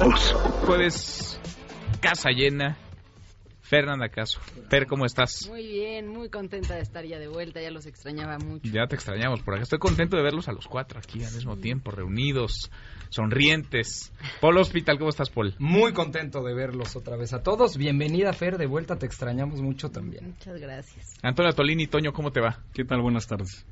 Jueves, casa llena. Fernanda Caso. Fer, ¿cómo estás? Muy bien, muy contenta de estar ya de vuelta, ya los extrañaba mucho. Ya te extrañamos por acá. Estoy contento de verlos a los cuatro aquí al mismo tiempo, reunidos, sonrientes. Paul Hospital, ¿cómo estás, Paul? Muy contento de verlos otra vez a todos. Bienvenida, Fer, de vuelta, te extrañamos mucho también. Muchas gracias. Antonio Tolini, Toño, ¿cómo te va? ¿Qué tal? Buenas tardes.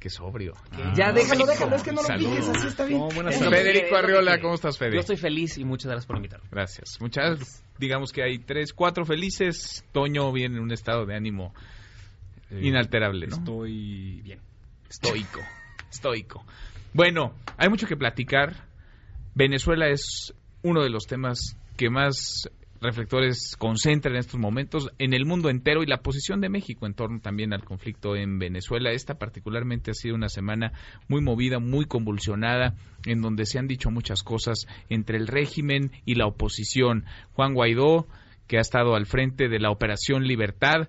Qué sobrio. ya, déjalo, déjalo, es que no lo pides, así está bien. No, buenas tardes. Federico Arriola, ¿cómo estás, Fede? Yo estoy feliz y muchas gracias por invitarme. Gracias. Muchas, digamos que hay tres, cuatro felices. Toño viene en un estado de ánimo Eh, inalterable, ¿no? Estoy bien. Estoico, estoico. Bueno, hay mucho que platicar. Venezuela es uno de los temas que más reflectores concentra en estos momentos en el mundo entero y la posición de México en torno también al conflicto en Venezuela. Esta particularmente ha sido una semana muy movida, muy convulsionada, en donde se han dicho muchas cosas entre el régimen y la oposición. Juan Guaidó, que ha estado al frente de la Operación Libertad,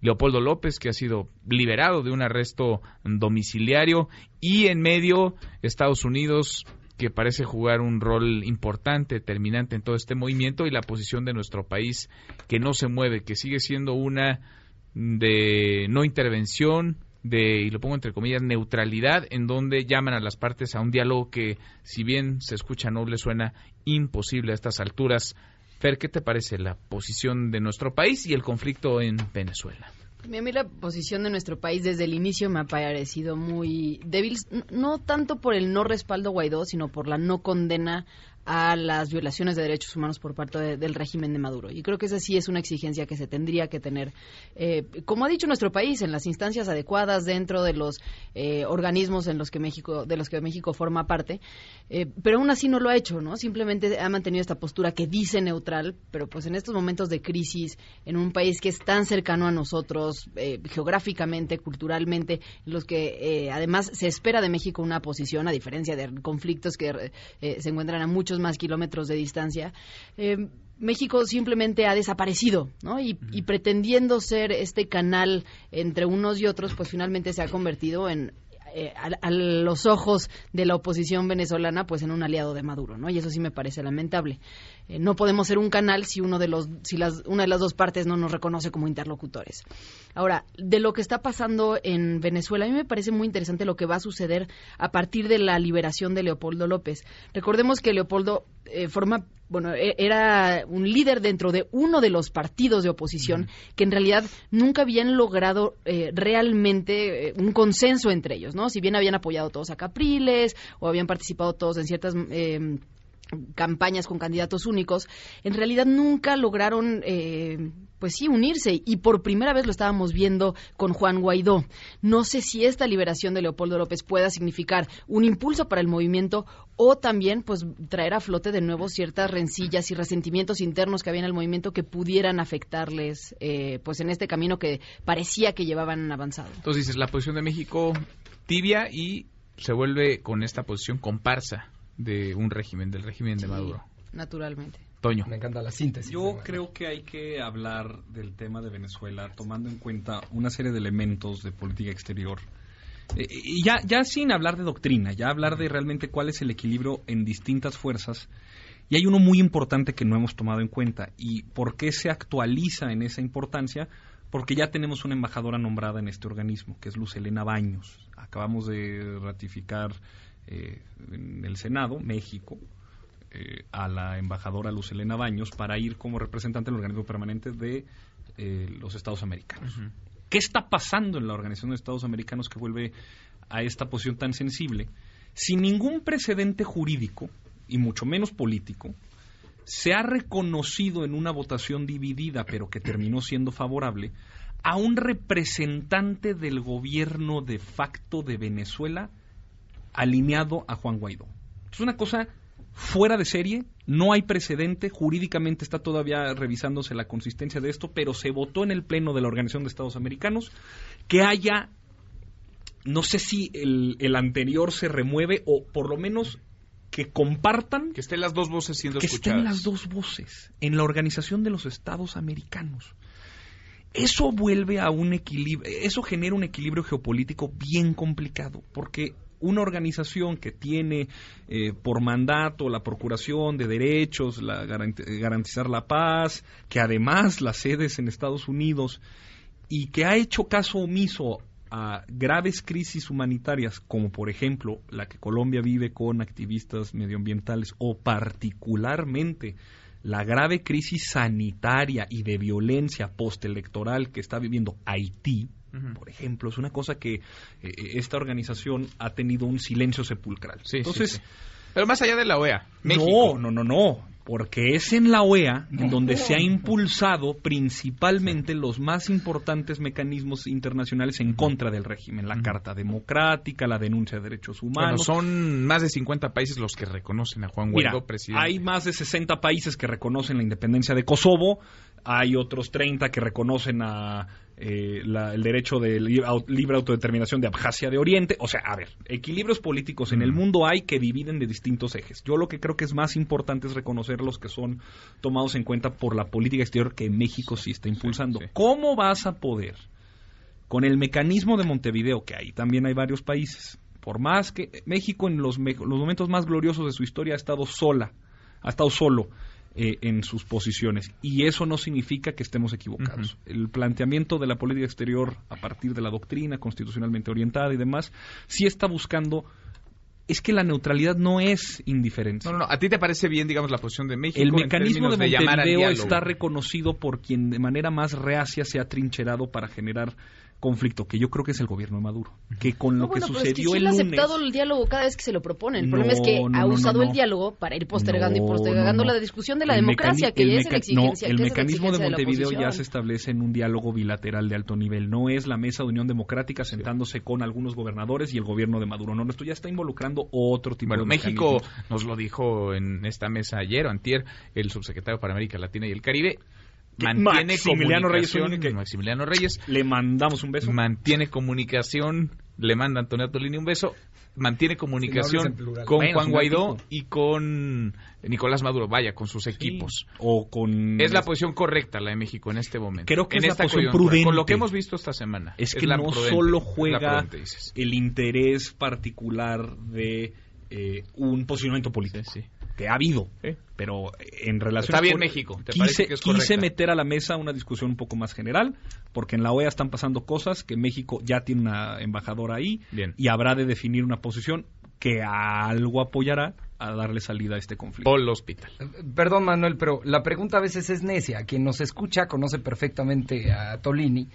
Leopoldo López, que ha sido liberado de un arresto domiciliario, y en medio Estados Unidos, que parece jugar un rol importante, determinante en todo este movimiento, y la posición de nuestro país, que no se mueve, que sigue siendo una de no intervención, de, y lo pongo entre comillas, neutralidad, en donde llaman a las partes a un diálogo que, si bien se escucha noble, suena imposible a estas alturas. Fer, ¿qué te parece la posición de nuestro país y el conflicto en Venezuela? A mí la posición de nuestro país desde el inicio me ha parecido muy débil, no tanto por el no respaldo a Guaidó, sino por la no condena a las violaciones de derechos humanos por parte de, del régimen de Maduro. Y creo que esa sí es una exigencia que se tendría que tener, eh, como ha dicho nuestro país, en las instancias adecuadas dentro de los eh, organismos en los que México, de los que México forma parte. Eh, pero aún así no lo ha hecho, ¿no? Simplemente ha mantenido esta postura que dice neutral, pero pues en estos momentos de crisis, en un país que es tan cercano a nosotros, geográficamente, culturalmente, en los que además se espera de México una posición, a diferencia de conflictos que se encuentran a muchos más kilómetros de distancia, eh, México simplemente ha desaparecido, ¿no? Y, y, pretendiendo ser este canal entre unos y otros, pues finalmente se ha convertido en eh, a, los ojos de la oposición venezolana, pues en un aliado de Maduro, ¿no? Y eso sí me parece lamentable. Eh, no podemos ser un canal si uno de los, si las, una de las dos partes no nos reconoce como interlocutores. Ahora, de lo que está pasando en Venezuela, a mí me parece muy interesante lo que va a suceder a partir de la liberación de Leopoldo López. Recordemos que Leopoldo eh, forma bueno, era un líder dentro de uno de los partidos de oposición que en realidad nunca habían logrado eh, realmente eh, un consenso entre ellos, ¿no? Si bien habían apoyado todos a Capriles o habían participado todos en ciertas eh, campañas con candidatos únicos, en realidad nunca lograron, eh, pues sí, unirse. Y por primera vez lo estábamos viendo con Juan Guaidó. No sé si esta liberación de Leopoldo López pueda significar un impulso para el movimiento o también, pues, traer a flote de nuevo ciertas rencillas y resentimientos internos que había en el movimiento que pudieran afectarles, eh, pues, en este camino que parecía que llevaban avanzado. Entonces dices, la posición de México tibia y se vuelve con esta posición comparsa de un régimen, del régimen de Maduro. Naturalmente. Toño. Me encanta la síntesis. Yo creo que hay que hablar del tema de Venezuela tomando en cuenta una serie de elementos de política exterior. Eh, y ya, ya sin hablar de doctrina, ya hablar de realmente cuál es el equilibrio en distintas fuerzas. Y hay uno muy importante que no hemos tomado en cuenta. ¿Y por qué se actualiza en esa importancia? Porque ya tenemos una embajadora nombrada en este organismo, que es Luz Elena Baños. Acabamos de ratificar eh, en el Senado, México, eh, a la embajadora Luz Elena Baños para ir como representante del organismo permanente de eh, los Estados Americanos. Uh -huh. ¿Qué está pasando en la Organización de Estados Americanos que vuelve a esta posición tan sensible? Sin ningún precedente jurídico, y mucho menos político, se ha reconocido en una votación dividida, pero que terminó siendo favorable, a un representante del gobierno de facto de Venezuela alineado a Juan Guaidó. Es una cosa fuera de serie, no hay precedente, jurídicamente está todavía revisándose la consistencia de esto, pero se votó en el Pleno de la Organización de Estados Americanos que haya, no sé si el, el anterior se remueve o por lo menos que compartan. Que estén las dos voces siendo que escuchadas. estén las dos voces en la Organización de los Estados Americanos. Eso vuelve a un equilibrio, eso genera un equilibrio geopolítico bien complicado, porque una organización que tiene eh, por mandato la procuración de derechos, la garantizar la paz, que además la sede es en Estados Unidos y que ha hecho caso omiso a graves crisis humanitarias, como por ejemplo la que Colombia vive con activistas medioambientales o particularmente la grave crisis sanitaria y de violencia postelectoral que está viviendo Haití, por ejemplo, es una cosa que eh, esta organización ha tenido un silencio sepulcral. Entonces, pero más allá de la OEA, No, no, no, no porque es en la OEA en donde se ha impulsado principalmente los más importantes mecanismos internacionales en contra del régimen, la Carta Democrática, la denuncia de derechos humanos. Bueno, son más de 50 países los que reconocen a Juan Guaidó presidente. Hay más de 60 países que reconocen la independencia de Kosovo, hay otros 30 que reconocen a eh, el derecho de libre autodeterminación de Abjasia de Oriente. O sea, a ver, equilibrios políticos en el mundo hay que dividen de distintos ejes. Yo lo que creo que es más importante es reconocer los que son tomados en cuenta por la política exterior que México sí está impulsando. ¿Cómo vas a poder, con el mecanismo de Montevideo que hay, también hay varios países, por más que México en los, los momentos más gloriosos de su historia ha estado sola, ha estado solo eh, en sus posiciones. Y eso no significa que estemos equivocados. El planteamiento de la política exterior a partir de la doctrina constitucionalmente orientada y demás, sí está buscando es que la neutralidad no es indiferente. No, no, ¿A ti te parece bien, digamos, la posición de México? El mecanismo de Montevideo está reconocido por quien de manera más reacia se ha trincherado para generar conflicto que yo creo que es el gobierno de Maduro, que con lo que sucedió el lunes... ha aceptado el diálogo cada vez que se lo proponen. El problema es que ha usado el diálogo para ir postergando y postergando la discusión de la democracia, que es la exigencia. el mecanismo de Montevideo ya se establece en un diálogo bilateral de alto nivel. No es la mesa de Unión Democrática sentándose con algunos gobernadores y el gobierno de Maduro. No, esto ya está involucrando otro tipo bueno, México nos lo dijo en esta mesa ayer o antier el subsecretario para América Latina y el Caribe mantiene Maximiliano Reyes, Maximiliano Reyes le mandamos un beso mantiene comunicación le manda Antonio Tolini un beso mantiene comunicación con Juan Guaidó y con Nicolás Maduro, vaya, con sus equipos. o con es la posición correcta la de México en este momento. Creo que en es esta posición prudente. Con lo que hemos visto esta semana. Es que no solo juega el interés particular de eh, un posicionamiento político. Sí, que ha habido, pero en relación Está bien México, quise, quise meter a la mesa una discusión un poco más general, porque en la OEA están pasando cosas que México ya tiene una embajadora ahí y habrá de definir una posición que algo apoyará a darle salida a este conflicto. Paul Hospital. Perdón, Manuel, pero la pregunta a veces es necia. Quien nos escucha conoce perfectamente a Tolini.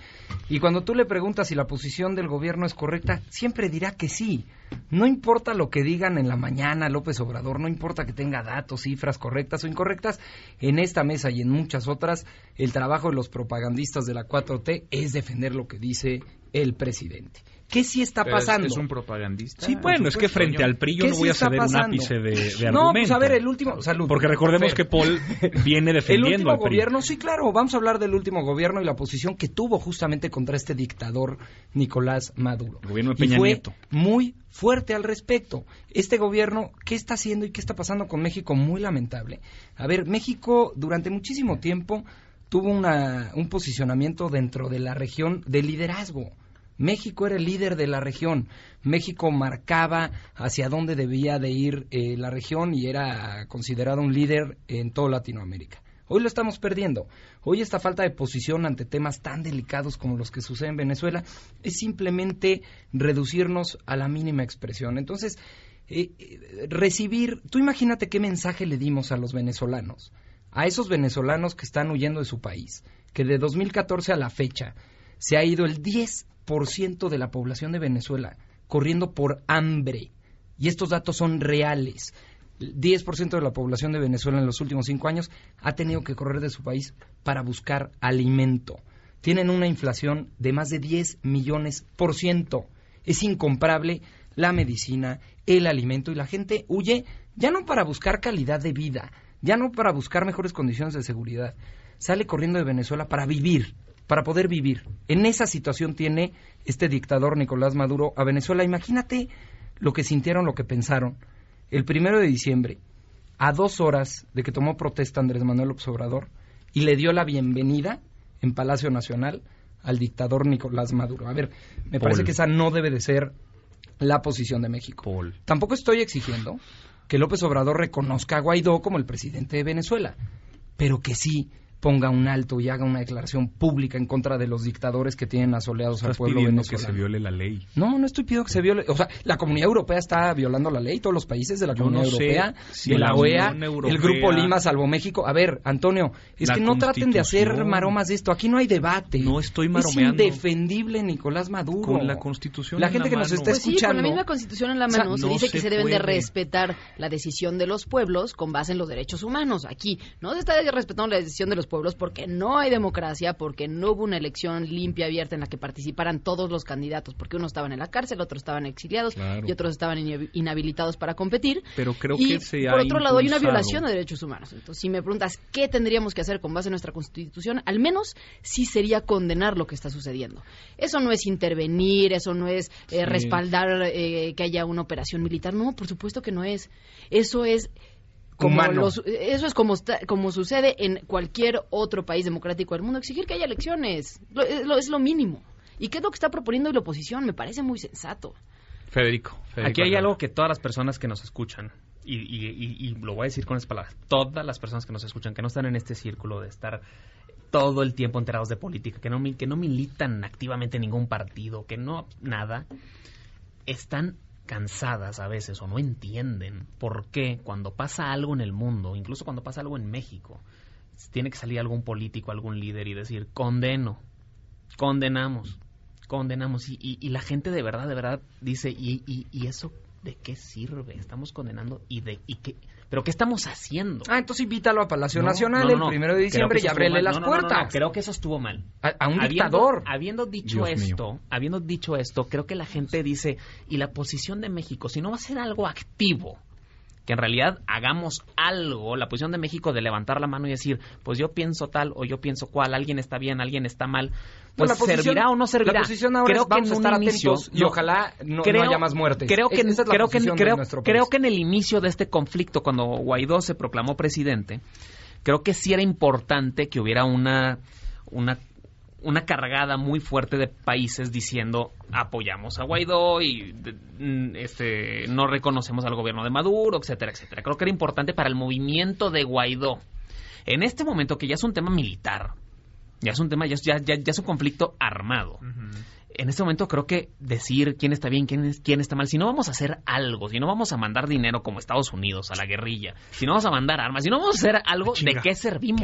Y cuando tú le preguntas si la posición del gobierno es correcta, siempre dirá que sí. No importa lo que digan en la mañana López Obrador, no importa que tenga datos, cifras correctas o incorrectas, en esta mesa y en muchas otras, el trabajo de los propagandistas de la 4T es defender lo que dice el presidente. ¿Qué sí está pasando? Es, un propagandista. Sí, bueno, es que frente al PRI yo no voy a ceder un ápice de, de No, pues a ver, el último... Salud. Porque recordemos que Paul viene defendiendo El último gobierno, sí, claro, vamos a hablar del último gobierno y la posición que tuvo justamente contra este dictador Nicolás Maduro. El gobierno de Peña y fue Nieto. muy fuerte al respecto. Este gobierno, ¿qué está haciendo y qué está pasando con México? Muy lamentable. A ver, México durante muchísimo tiempo tuvo una, un posicionamiento dentro de la región de liderazgo México era el líder de la región. México marcaba hacia dónde debía de ir eh, la región y era considerado un líder en toda Latinoamérica. Hoy lo estamos perdiendo. Hoy esta falta de posición ante temas tan delicados como los que suceden en Venezuela es simplemente reducirnos a la mínima expresión. Entonces, eh, eh, recibir, tú imagínate qué mensaje le dimos a los venezolanos, a esos venezolanos que están huyendo de su país, que de 2014 a la fecha se ha ido el 10 ciento de la población de Venezuela corriendo por hambre. Y estos datos son reales. 10% de la población de Venezuela en los últimos cinco años ha tenido que correr de su país para buscar alimento. Tienen una inflación de más de 10 millones por ciento. Es incomparable la medicina, el alimento y la gente huye ya no para buscar calidad de vida, ya no para buscar mejores condiciones de seguridad. Sale corriendo de Venezuela para vivir, para poder vivir. En esa situación tiene este dictador Nicolás Maduro a Venezuela. Imagínate lo que sintieron, lo que pensaron. El primero de diciembre, a dos horas de que tomó protesta Andrés Manuel Obrador y le dio la bienvenida en Palacio Nacional al dictador Nicolás Maduro. A ver, me parece que esa no debe de ser la posición de México. Paul. Tampoco estoy exigiendo que López Obrador reconozca a Guaidó como el presidente de Venezuela, pero que sí ponga un alto y haga una declaración pública en contra de los dictadores que tienen asoleados al pueblo pidiendo que venezolano. se viole la ley. No, no estoy pidiendo que se viole. O sea, la comunidad europea está violando la ley, todos los países de la Yo comunidad no europea, si de la la OEA, Unión el Grupo Lima, salvo México. A ver, Antonio, es que no traten de hacer maromas de esto. Aquí no hay debate. No estoy Es maromeando. indefendible Nicolás Maduro. Con la Constitución La en gente la que nos está Pues sí, con escuchando. la misma constitución en la O sea, mano se no dice que se deben de respetar la decisión de los pueblos con base en los derechos humanos. Aquí no se está respetando la decisión de los pueblos porque no hay democracia, porque no hubo una elección limpia, abierta en la que participaran todos los candidatos, porque unos estaban en la cárcel, otros estaban exiliados Claro. y otros estaban inhabi- inhabilitados para competir. Pero creo y que se por ha otro lado hay una violación de derechos humanos. Entonces, si me preguntas qué tendríamos que hacer con base en nuestra constitución, al menos sí sería condenar lo que está sucediendo. Eso no es intervenir, eso no es eh, respaldar eh, que haya una operación militar. No, por supuesto que no es. Eso es como los- eso es como está- como sucede en cualquier otro país democrático del mundo, exigir que haya elecciones. Lo- es, lo, es lo mínimo. ¿Y qué es lo que está proponiendo la oposición? Me parece muy sensato. Federico. Federico Aquí hay algo que todas las personas que nos escuchan, y, y- y- y lo voy a decir con esas palabras, todas las personas que nos escuchan, que no están en este círculo de estar todo el tiempo enterados de política, que no, que no militan activamente en ningún partido, que no nada, están cansadas a veces o no entienden por qué cuando pasa algo en el mundo, incluso cuando pasa algo en México, tiene que salir algún político, algún líder y decir, condeno, condenamos, condenamos. Y, y- la gente de verdad, de verdad dice, ¿y, y, y eso de qué sirve? Estamos condenando y de y qué... ¿Pero qué estamos haciendo? Ah, entonces invítalo a Palacio No, Nacional no, no, el primero de diciembre y ábrele las No, no, no, no, puertas. creo que eso estuvo mal. A, a un Habiendo- dictador. Habiendo dicho Dios mío. esto, habiendo dicho esto, creo que la gente dice, y la posición de México, si no va a ser algo activo, que en realidad hagamos algo, la posición de México de levantar la mano y decir, pues yo pienso tal o yo pienso cual, alguien está bien, alguien está mal, pues la posición- servirá o no servirá. La posición ahora creo es vamos que a en estar un inicio, atentos y ojalá no, no haya más muertes. Creo que, Es- creo, que, creo, creo que en el inicio de este conflicto, cuando Guaidó se proclamó presidente, creo que sí era importante que hubiera una, una, una cargada muy fuerte de países diciendo apoyamos a Guaidó y de- mm, este, no reconocemos al gobierno de Maduro, etcétera, etcétera. Creo que era importante para el movimiento de Guaidó. En este momento, que ya es un tema militar, ya es un tema, ya, es- ya, ya, es un conflicto armado en este momento creo que decir quién está bien, quién, es- quién está mal, si no vamos a hacer algo, si no vamos a mandar dinero como Estados Unidos a la guerrilla, si no vamos a mandar armas, si no vamos a hacer algo, ¿de chinga. qué servimos?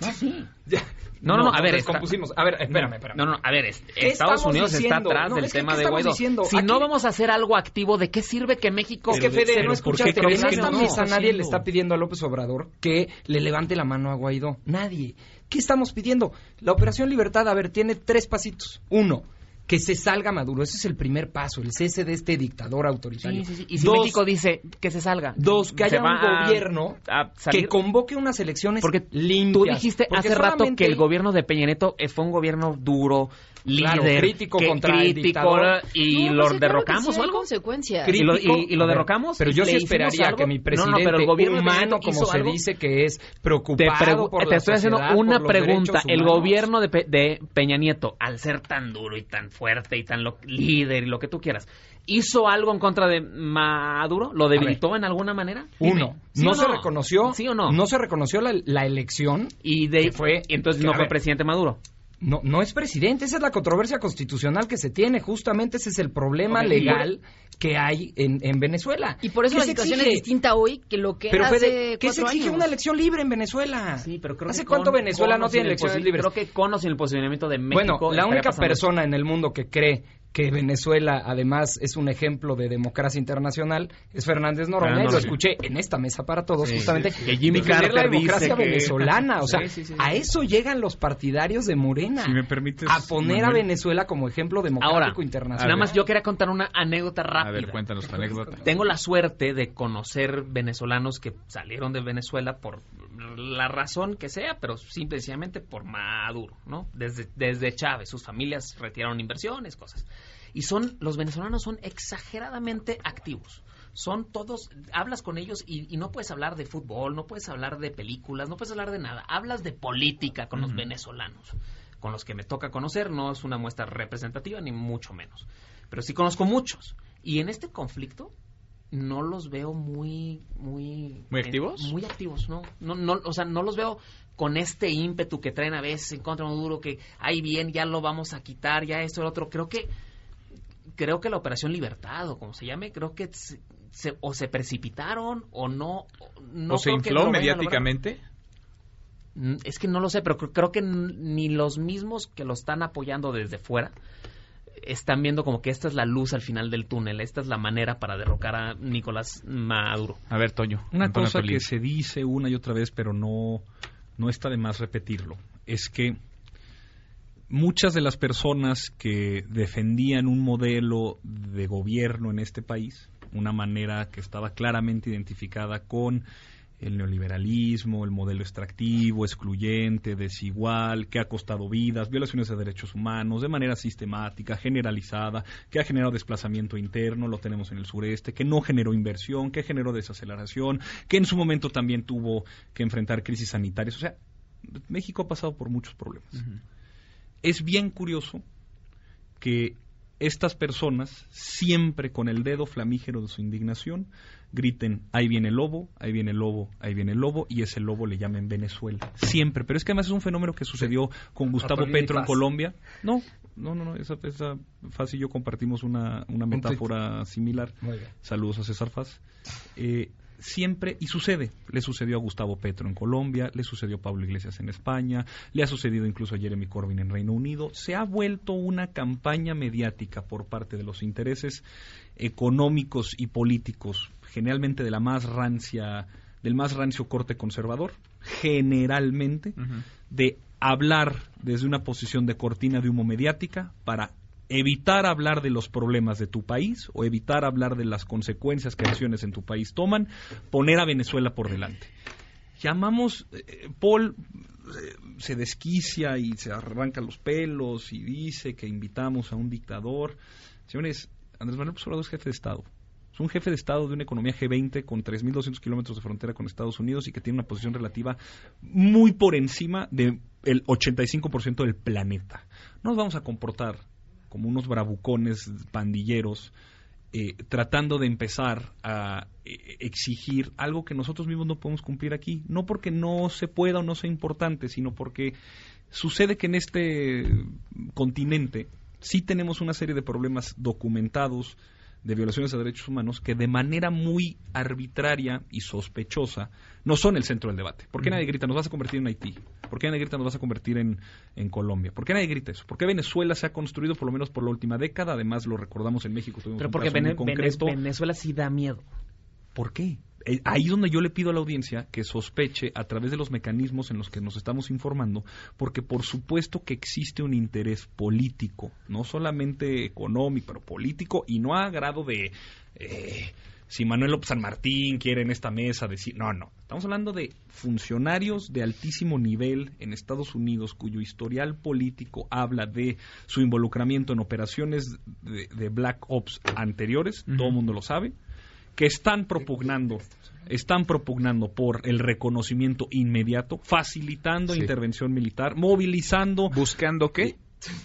No, sí. Ya. No, no, no, a ver, está- descompusimos. A ver, espérame, espérame. No, no, a ver, es- ¿Qué Estados Unidos está atrás No, del tema ¿qué de Guaidó. diciendo? Si Aquí- no vamos a hacer algo activo, ¿de qué sirve que México... Es que Fede, se- no ¿por escuchaste. En esta mesa nadie le está pidiendo a López Obrador que le levante la mano a Guaidó. Nadie. ¿Qué estamos pidiendo? La Operación Libertad, a ver, tiene tres pasitos. Uno, que se salga Maduro. Ese es el primer paso, el cese de este dictador autoritario. Sí, sí, sí. Y si Dos, México dice que se salga. Dos, que haya un a- gobierno a que convoque unas elecciones Porque limpias. tú dijiste Porque hace rato que el gobierno de Peña Nieto fue un gobierno duro, Claro, líder, crítico que- contra el crítico, dictador. y No, lo pues, claro que derrocamos sí o algo. consecuencias. Y lo- Crítico. y- y lo A ver, derrocamos, Pero yo ¿le sí esperaría algo? que mi No, no, presidente, pero el gobierno humano, como se algo. dice que es Te, preocupado pregu- por te la estoy haciendo una pregunta. El gobierno de, Pe- de Peña Nieto, al ser tan duro y tan fuerte y tan lo- líder y lo que tú quieras, ¿hizo algo en contra de Maduro? ¿Lo debilitó en alguna manera? Uno, Dime, ¿sí no o se reconoció, ¿Sí o no? se reconoció la, la elección. y de, que fue- entonces que, no fue ver, presidente Maduro. No, no es presidente, esa es la controversia constitucional que se tiene, justamente ese es el problema legal que hay en, en Venezuela. Y por eso ¿Qué la situación exige? es distinta hoy que lo que Pero era hace Fede, ¿qué se exige años. una elección libre en Venezuela? Sí, pero creo ¿Hace que cuánto con- Venezuela con no tiene el elecciones libres? Creo que con o sin el posicionamiento de México. Bueno, la única persona en el mundo que cree que Venezuela además es un ejemplo de democracia internacional es Fernández Noroña y lo escuché en esta mesa para todos Sí, justamente sí, sí. Que Jimmy defender la Carter democracia dice que- venezolana o sea Sí, sí, sí, sí. a eso llegan los partidarios de Morena Si me permites, a poner a. Venezuela como ejemplo democrático Ahora, internacional nada más yo quería contar una anécdota A rápida. ver, cuéntanos tu anécdota. Tengo la suerte de conocer venezolanos que salieron de Venezuela por la razón que sea, pero simple y sencillamente por Maduro, ¿no? Desde, desde Chávez, sus familias retiraron inversiones, cosas. Y son, los venezolanos son exageradamente activos. Son todos, hablas con ellos y, y no puedes hablar de fútbol, no puedes hablar de películas, no puedes hablar de nada. Hablas de política con los venezolanos, con los que me toca conocer. No es una muestra representativa, ni mucho menos. Pero sí conozco muchos. Y en este conflicto no los veo muy muy muy eh, activos muy activos no no no o sea no los veo con este ímpetu que traen a veces en contra de duro que ahí bien ya lo vamos a quitar ya esto el otro creo que creo que la operación libertad o como se llame creo que se, se- o se precipitaron o no no o se infló mediáticamente Mm, Es que no lo sé, pero cre- creo que ni los mismos que lo están apoyando desde fuera están viendo como que esta es la luz al final del túnel, esta es la manera para derrocar a Nicolás Maduro. a ver Toño Una Antonio cosa que se dice una y otra vez, pero no, no está de más repetirlo, es que muchas de las personas que defendían un modelo de gobierno en este país, una manera que estaba claramente identificada con el neoliberalismo, el modelo extractivo, excluyente, desigual, que ha costado vidas, violaciones de derechos humanos de manera sistemática, generalizada, que ha generado desplazamiento interno, lo tenemos en el sureste, que no generó inversión, que generó desaceleración, que en su momento también tuvo que enfrentar crisis sanitarias. O sea, México ha pasado por muchos problemas. Es bien curioso que estas personas, siempre con el dedo flamígero de su indignación, griten, ahí viene el lobo, ahí viene el lobo, ahí viene el lobo, y ese lobo le llamen Venezuela. Siempre. Pero es que además es un fenómeno que sucedió con Gustavo Petro en. Colombia. No, no, no, no esa, esa Faz y yo compartimos una, una metáfora similar. Saludos a César Faz. Eh, siempre, y sucede, le sucedió a Gustavo Petro en Colombia, le sucedió a Pablo Iglesias en España, le ha sucedido incluso a Jeremy Corbyn en Reino Unido. Se ha vuelto una campaña mediática por parte de los intereses económicos y políticos, generalmente de la más rancia, del más rancio corte conservador, generalmente, de hablar desde una posición de cortina de humo mediática para evitar hablar de los problemas de tu país o evitar hablar de las consecuencias que acciones en tu país toman, poner a Venezuela por delante. Llamamos, eh, Paul eh, se desquicia y se arranca los pelos y dice que invitamos a un dictador. Señores, Andrés Manuel López Obrador es jefe de Estado. Es un jefe de Estado de una economía G20 con 3.200 kilómetros de frontera con Estados Unidos y que tiene una posición relativa muy por encima del 85% del planeta. No nos vamos a comportar como unos bravucones pandilleros eh, tratando de empezar a eh, exigir algo que nosotros mismos no podemos cumplir aquí. No porque no se pueda o no sea importante, sino porque sucede que en este continente sí tenemos una serie de problemas documentados de violaciones de derechos humanos que de manera muy arbitraria y sospechosa no son el centro del debate. ¿Por qué nadie grita nos vas a convertir en Haití? ¿Por qué nadie grita nos vas a convertir en, en Colombia? ¿Por qué nadie grita eso? ¿Por qué Venezuela se ha construido por lo menos por la última década? Además lo recordamos en México. tuvimos Pero un porque Vene- Vene-. Venezuela sí da miedo. ¿Por qué? Eh, Ahí es donde yo le pido a la audiencia que sospeche a través de los mecanismos en los que nos estamos informando, porque por supuesto que existe un interés político, no solamente económico, pero político, y no a grado de eh, si Manuel López San Martín quiere en esta mesa decir, no, no, estamos hablando de funcionarios de altísimo nivel en Estados Unidos cuyo historial político habla de su involucramiento en operaciones de, de Black Ops anteriores, todo el mundo lo sabe, que están propugnando están propugnando por el reconocimiento inmediato, facilitando Sí. intervención militar, movilizando, buscando qué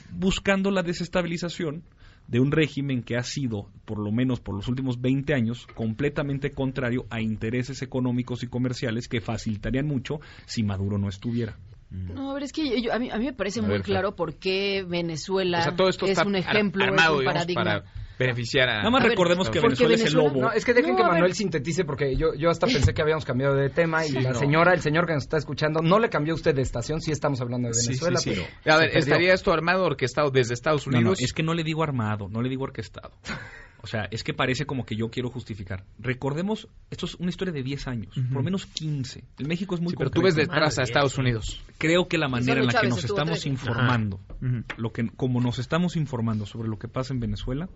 buscando la desestabilización de un régimen que ha sido, por lo menos por los últimos 20 años, completamente contrario a intereses económicos y comerciales que facilitarían mucho si Maduro no estuviera. No, a ver, es que yo- a, mí, a mí me parece A muy ver, claro por qué Venezuela o sea todo esto es un ar- ejemplo, es armado digamos, para beneficiar a Nada más A ver, recordemos que Venezuela, es el lobo. No, es que dejen No, que ver. Manuel sintetice porque yo, yo hasta pensé que habíamos cambiado de tema y la no. señora, el señor que nos está escuchando, no le cambió usted de estación, sí estamos hablando de Venezuela, sí, sí. pero A ver, perdió. ¿estaría esto armado, orquestado desde Estados No, no, Unidos? es que no le digo armado, no le digo orquestado. O sea, es que parece como que yo quiero justificar. Recordemos, esto es una historia de 10 años, por lo menos 15. El México es muy Sí, pero tú ves detrás a Estados Unidos. Creo que la manera en la que nos estamos 13. informando, lo que como nos estamos informando sobre lo que pasa en Venezuela,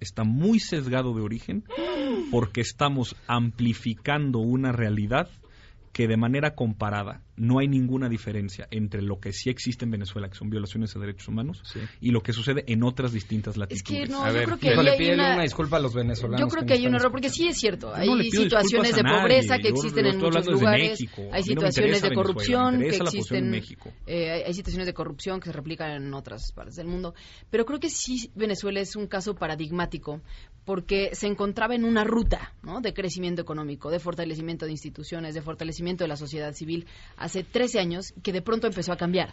está muy sesgado de origen porque estamos amplificando una realidad que de manera comparada no hay ninguna diferencia entre lo que sí existe en Venezuela, que son violaciones de derechos humanos, y lo que sucede en otras distintas Es latitudes. que no, A yo ver, creo que hay pídele una... una disculpa a los venezolanos. Yo creo que hay un error, porque sí es cierto, hay no le situaciones de a pobreza nadie, que yo- existen yo en muchos lugares, México. A hay no situaciones de corrupción que en existen, México. eh, hay- hay situaciones de corrupción que se replican en otras partes del mundo, pero creo que sí Venezuela es un caso paradigmático porque se encontraba en una ruta ¿no? de crecimiento económico, de fortalecimiento de instituciones, de fortalecimiento de la sociedad civil hace 13 años que de pronto empezó a cambiar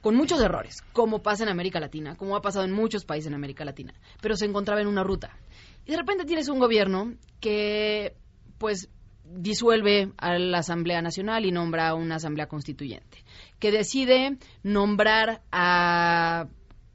con muchos errores, como pasa en América Latina, como ha pasado en muchos países en América Latina, pero se encontraba en una ruta. Y de repente tienes un gobierno que, pues, disuelve a la Asamblea Nacional y nombra a una Asamblea Constituyente, que decide nombrar a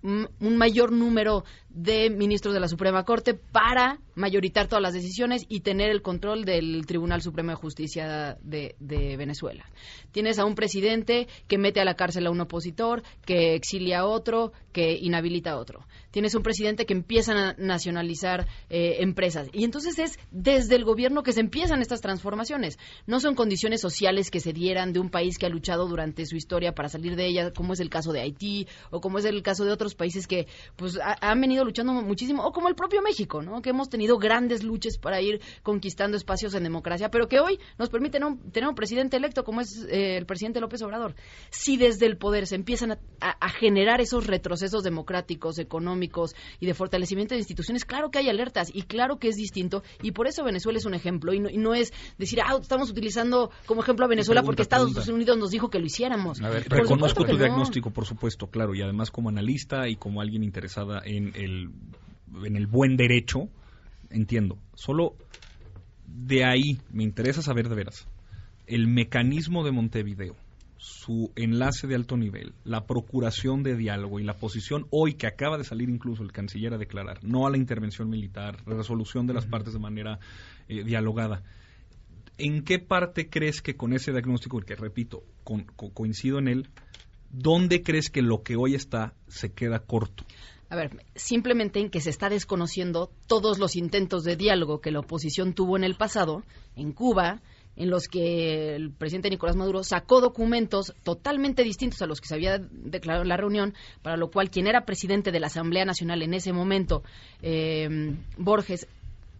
un mayor número de ministros de la Suprema Corte para mayoritar todas las decisiones y tener el control del Tribunal Supremo de Justicia de, Venezuela. Tienes a un presidente que mete a la cárcel a un opositor, que exilia a otro, que inhabilita a otro. Tienes un presidente que empieza a nacionalizar eh, empresas. Y entonces es desde el gobierno que se empiezan estas transformaciones. No son condiciones sociales que se dieran de un país que ha luchado durante su historia para salir de ella, como es el caso de Haití o como es el caso de otros países que pues ha- han venido luchando muchísimo, o como el propio México, ¿no? que hemos tenido grandes luchas para ir conquistando espacios en democracia, pero que hoy nos permiten un- tener un presidente electo como es eh, el presidente López Obrador. Si desde el poder se empiezan a, a- a generar esos retrocesos democráticos, económicos y de fortalecimiento de instituciones, claro que hay alertas y claro que es distinto y por eso Venezuela es un ejemplo y no, y no es decir, ah, estamos utilizando como ejemplo a Venezuela Pregunta, porque Estados pregunta. Unidos nos dijo que lo hiciéramos. A ver, Por Reconozco tu no. diagnóstico, por supuesto, claro, y además como analista y como alguien interesada en el, en el buen derecho, entiendo. Solo de ahí me interesa saber de veras el mecanismo de Montevideo, su enlace de alto nivel, la procuración de diálogo y la posición hoy que acaba de salir incluso el canciller a declarar, no a la intervención militar, la resolución de las partes de manera eh, dialogada. ¿En qué parte crees que con ese diagnóstico, que repito, con- co- coincido en él, ¿dónde crees que lo que hoy está se queda corto? A ver, simplemente en que se está desconociendo todos los intentos de diálogo que la oposición tuvo en el pasado, en Cuba, en los que el presidente Nicolás Maduro sacó documentos totalmente distintos a los que se había declarado en la reunión, para lo cual quien era presidente de la Asamblea Nacional en ese momento, eh, Borges,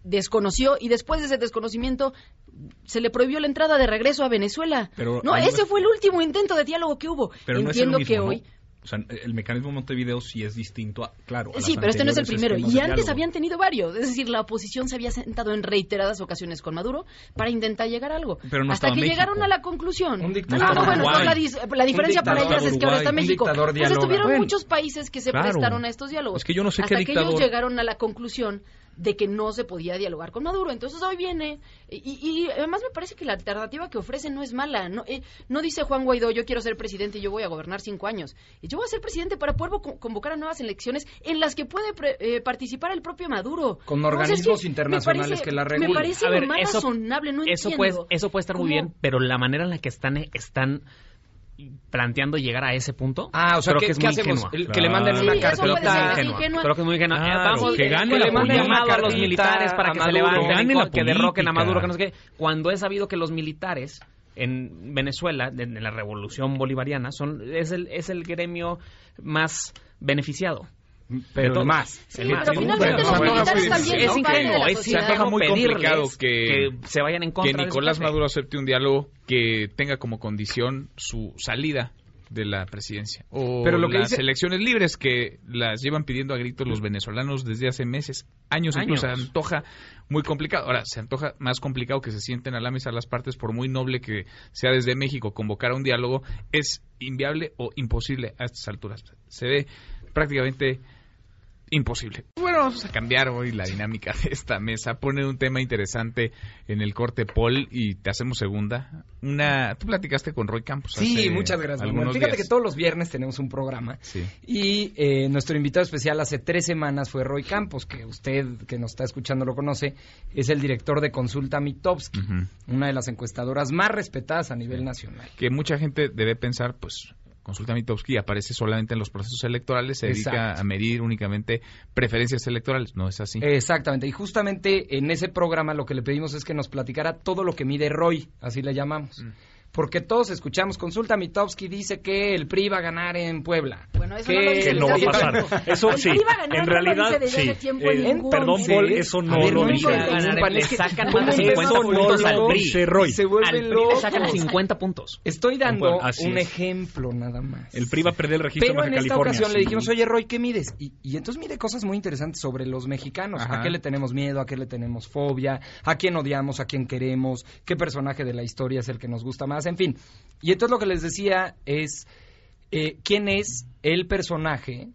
desconoció y después de ese desconocimiento se le prohibió la entrada de regreso a Venezuela. Pero no, ese fue el último intento de diálogo que hubo. Pero no Entiendo es el mismo, que ¿no? O sea, el mecanismo de Montevideo sí es distinto a, claro, a Sí, las pero este no es el primero. Y antes diálogo. habían tenido varios. Es decir, la oposición se había sentado en reiteradas ocasiones con Maduro para intentar llegar a algo. Pero no Hasta que México. llegaron a la conclusión. Un Ah, dictador no, bueno, no, la, dis- la diferencia para ellas es que ahora está México. dictador Pues Bueno. muchos países que se Claro. prestaron a estos diálogos. Es que yo no sé qué Hasta que ellos llegaron a la conclusión de que no se podía dialogar con Maduro. Entonces hoy viene, y, y además me parece que la alternativa que ofrece no es mala. No, eh, no dice Juan Guaidó, yo quiero ser presidente y yo voy a gobernar cinco años. Y yo voy a ser presidente para poder co- convocar a nuevas elecciones en las que puede pre- eh, participar el propio Maduro. Con organismos me internacionales parece- que la Me regulen. parece A ver, lo más eso- razonable, no eso entiendo. puede, eso puede estar muy bien, pero la manera en la que están, están planteando llegar a ese punto, Ah, o sea, creo ¿qué, que es qué muy hacemos? ingenua. El- Que le manden Sí, una Creo que es. Creo que muy ingenua. Claro, vamos, que gane le la manden llamado a los militares para que a se Maduro. levanten, Gane en la co- que derroquen a. Maduro, que no sé qué. Cuando es sabido que los militares en Venezuela, de la revolución bolivariana, son es el, es el gremio más beneficiado. Pero todo. más. Sí, El pero máximo. finalmente los militares también es la es Se antoja muy complicado que- que se vayan en contra que Nicolás. Maduro acepte un diálogo que tenga como condición su salida de la presidencia o Pero lo que las dice- elecciones libres que las llevan pidiendo a gritos los venezolanos desde hace meses, años, incluso se Años. antoja muy complicado. Ahora, se antoja más complicado que se sienten a la mesa las partes por muy noble que sea desde México convocar a un diálogo, es inviable o imposible a estas alturas. Se ve prácticamente imposible. Bueno, vamos a cambiar hoy la dinámica de esta mesa. Pone un tema interesante en el corte Paul y te hacemos segunda. Una, tú platicaste con Roy Campos. Sí, hace muchas gracias. Algunos Fíjate días. que todos los viernes tenemos un programa. Sí. Y eh, nuestro invitado especial hace tres semanas fue Roy Campos, que usted que nos está escuchando lo conoce, es el director de Consulta Mitowski, Ujú. una de las encuestadoras más respetadas a nivel nacional. Que mucha gente debe pensar, pues, Consulta Mitowski aparece solamente en los procesos electorales, se dedica Exacto. a medir únicamente preferencias electorales. No es así. Exactamente, y justamente en ese programa lo que le pedimos es que nos platicara todo lo que mide Roy, así le llamamos. Mm. Porque todos escuchamos. Consulta Mitowski dice que el PRI va a ganar en Puebla. Bueno, eso no lo dice que no va a pasar. Eso El sí, PRI va a ganar, en realidad sí. Eh, ningún- perdón, Paul, eso no ver, lo dice. Le que- sacan ¿cómo más de me 50 eso puntos al PRI. dice Roy? Se Al vuelven PRI le locos. sacan 50 puntos. Estoy dando un es. ejemplo nada más. El PRI va a perder el registro Pero de en Baja esta California. ocasión le dijimos, oye Roy, ¿qué mides? Y, y entonces mide cosas muy interesantes sobre los mexicanos. Ajá. ¿A qué le tenemos miedo? ¿A qué le tenemos fobia? ¿A quién odiamos? ¿A quién queremos? ¿Qué personaje de la historia es el que nos gusta más? En fin. Y entonces lo que les decía es, eh, ¿quién es el personaje,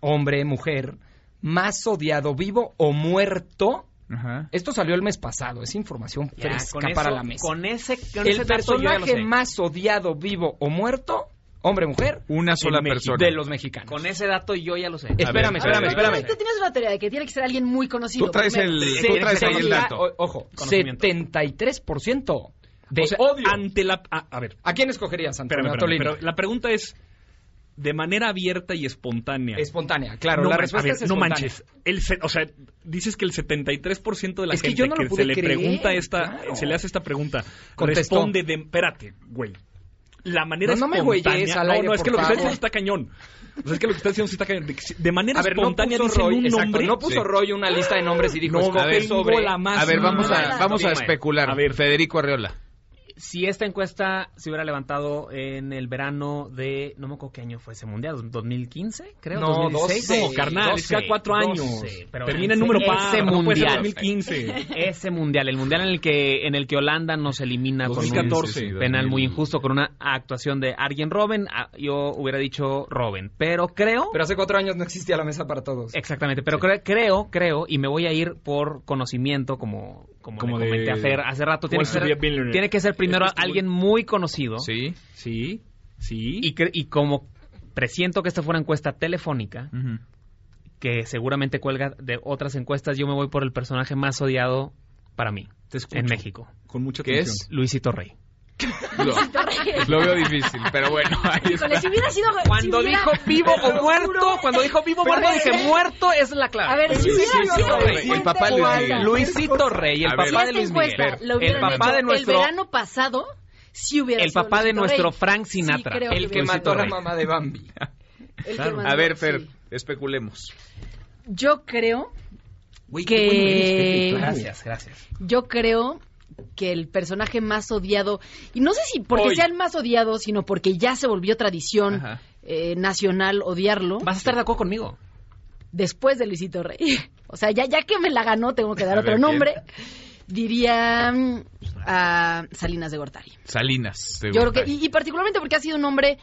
hombre, mujer, más odiado, vivo o muerto? Ajá. Esto salió el mes pasado, es información Ya, fresca con para eso- la mesa. Con ese, con el ese personaje más odiado, vivo o muerto, hombre, mujer, Una sola persona. de los mexicanos. Con ese dato yo ya lo sé. Espérame, espérame, espérame. Tú tienes una teoría de que tiene que ser alguien muy conocido. Tú traes el- Sí, tú traes ahí el setenta- dato. O- ojo, Conocimiento. 73% de O sea, odio. ante la... A, a ver, ¿A quién escogerías, Antonio espérame, espérame, pero la pregunta es, de manera abierta y espontánea. Espontánea, claro, no, la respuesta a ver, es no espontánea. manches. El se- o sea, dices que el 73% de la Es que gente yo no que se le creer, pregunta esta, claro. se le hace esta pregunta, Contestó. responde de, espérate, güey. La manera No, no me espontánea. güeyes al no, aire, no, es por que lo que está diciendo está cañón. O sea, es que lo que está diciendo sí está cañón. De, manera A ver, no espontánea puso dicen Roy, un exacto, nombre. no puso Sí. Roy una lista de nombres y dijo, No, escoge ver, sobre... la más A ver, vamos no, a, no, vamos a especular. A ver. Federico Arreola. Si esta encuesta se hubiera levantado en el verano de, no me acuerdo qué año fue ese mundial, 2015, creo, No, 2016. 12. No, carnal, es cada cuatro años. 12, pero Termina en ese- número ese par, no puede ser mundial. 2015. Ese mundial, el mundial en el que en el que Holanda nos elimina con 2014. un penal muy injusto con una actuación de Arjen Robben, ah, yo hubiera dicho Robben, pero creo Pero hace cuatro años no existía la mesa para todos. Exactamente, pero cre- creo, creo, y me voy a ir por conocimiento, como, como, Como le comenté de- a Fer hace rato, tiene que, ser, tiene que ser primero que alguien muy conocido, Sí. Sí, sí. y, cre- y como presiento que esta fue una encuesta telefónica, que seguramente cuelga de otras encuestas, yo me voy por el personaje más odiado para mí, en México, Con mucha ¿Qué atención. es? Luisito Rey. Lo, lo veo difícil, pero bueno. Ahí Híjole, está. si hubiera sido. si Cuando hubiera- dijo vivo o muerto, juro. cuando dijo vivo o muerto, dije muerto es la clave. A ver, si hubiera Luisito sido Rey. El papá de Luis. Miguel. Luisito Rey, el papá de Luis Miguel. El papá de nuestro el verano pasado, si hubiera El papá de nuestro. Frank Sinatra, el que mató a la mamá de Bambi. A ver, Fer, especulemos. Yo creo, Que-. Gracias, gracias. yo creo que el personaje más odiado, y no sé si porque Hoy. sea el más odiado, sino porque ya se volvió tradición eh, nacional odiarlo, Vas a estar de acuerdo conmigo. después de Luisito Rey. O sea, ya, ya que me la ganó, tengo que dar otro nombre. Diría mm, a Salinas de Gortari. Salinas. de Yo creo que, Gortari. y, y particularmente porque ha sido un hombre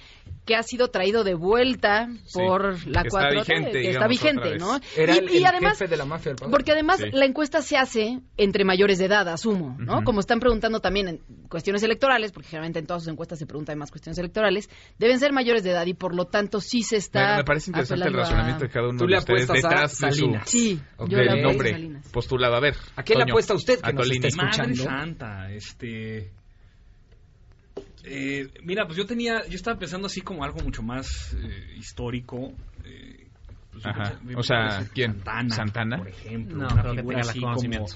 que ha sido traído de vuelta Sí, por la que está 4 vigente, que digamos, está vigente, ¿no? Era y, el, y el además, jefe de la mafia del poder. porque además Sí. la encuesta se hace entre mayores de edad, asumo, ¿no? Como están preguntando también en cuestiones electorales, porque generalmente en todas sus encuestas se pregunta más cuestiones electorales, deben ser mayores de edad y por lo tanto sí se está Me, me parece interesante el a- razonamiento de cada uno Tú de le ustedes detrás de su Salinas. Sí, Ok. yo le nombre Salinas. postulado. A ver. ¿A quién le apuesta usted que a nos Madre escuchando? santa, este... eh, mira, pues yo tenía, yo estaba pensando así como algo mucho más eh, histórico. eh, pues Ajá. pensé- O sea, ¿quién? Santana, ¿Santana? por ejemplo. No, una creo que figura tenga así como-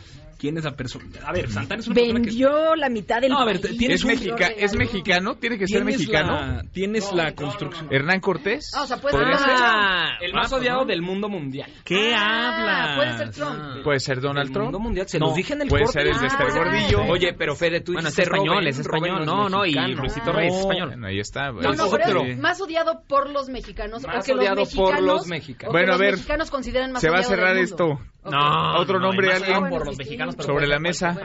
¿Quién es la persona? A ver, Santana es una persona que... Vendió la mitad del No, a ver, país. tienes ¿Es, mexica- ¿Es mexicano? ¿Tiene que ser mexicano? La, tienes la construcción... ¿Hernán Cortés? Ah, o sea, puede ¿Podría ser? Ah, El más ah, odiado ¿no? del mundo mundial. ¿Qué Ah, hablas? puede ser Trump. ¿Puede ser Donald Trump? mundo mundial. Se No, los dije en el puede corte. ser el de Esther Ah, Gordillo. Oye, pero Fede, tú Bueno, es español, es español. No, no, y. Luisito Rey es español. Ahí está. No, no, otro. más odiado por los mexicanos. Más odiado por los mexicanos. Bueno, a ver, mexicanos consideran más se va a cerrar esto. No, Otro no, nombre, alguien. por Bueno, los mexicanos, pero sobre la mesa.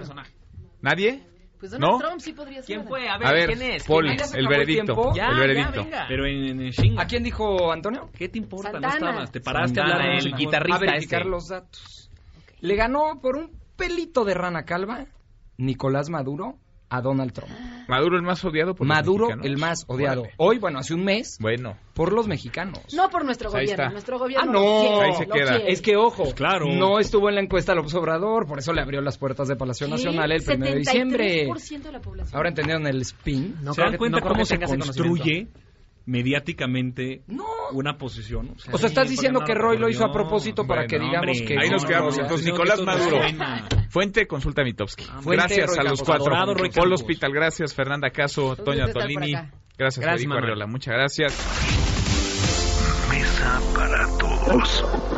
¿Nadie? Pues Donald ¿No? Trump sí podría ser. ¿Quién fue? A ver, A ver, ¿quién es? Se el veredicto. Ya, el veredicto. venga. Pero en, en. ¿A quién dijo Antonio? ¿Qué te importa? Santana. No estabas. Te paraste a hablar el guitarrista A verificar este. los datos. Le ganó por un pelito de rana calva Nicolás Maduro a Donald Trump. Maduro el más odiado por los Maduro el más odiado. Órale. Hoy, bueno, hace un mes, Bueno, por los mexicanos. No por nuestro Ahí gobierno. Nuestro gobierno Ah, no. quiere, Ahí se queda. quiere. Es que, ojo, Claro. no estuvo en la encuesta López Obrador, por eso le abrió las puertas de Palacio ¿Qué? Nacional el 1 de diciembre. 73% de la población. Ahora entendieron el spin. No ¿Se dan cuenta no cómo se construye mediáticamente No, una posición. O sea, estás diciendo que Roy lo hizo a propósito para que digamos que... Ahí nos no, quedamos. no, Entonces, Nicolás Maduro. Fuente, consulta Mitowski. Fuente, gracias Roy a los Campos. cuatro. Paul. Hospital, gracias. Fernanda Caso, Toña Tolini. Gracias, Gracias, Federico. Muchas gracias. Mesa para todos.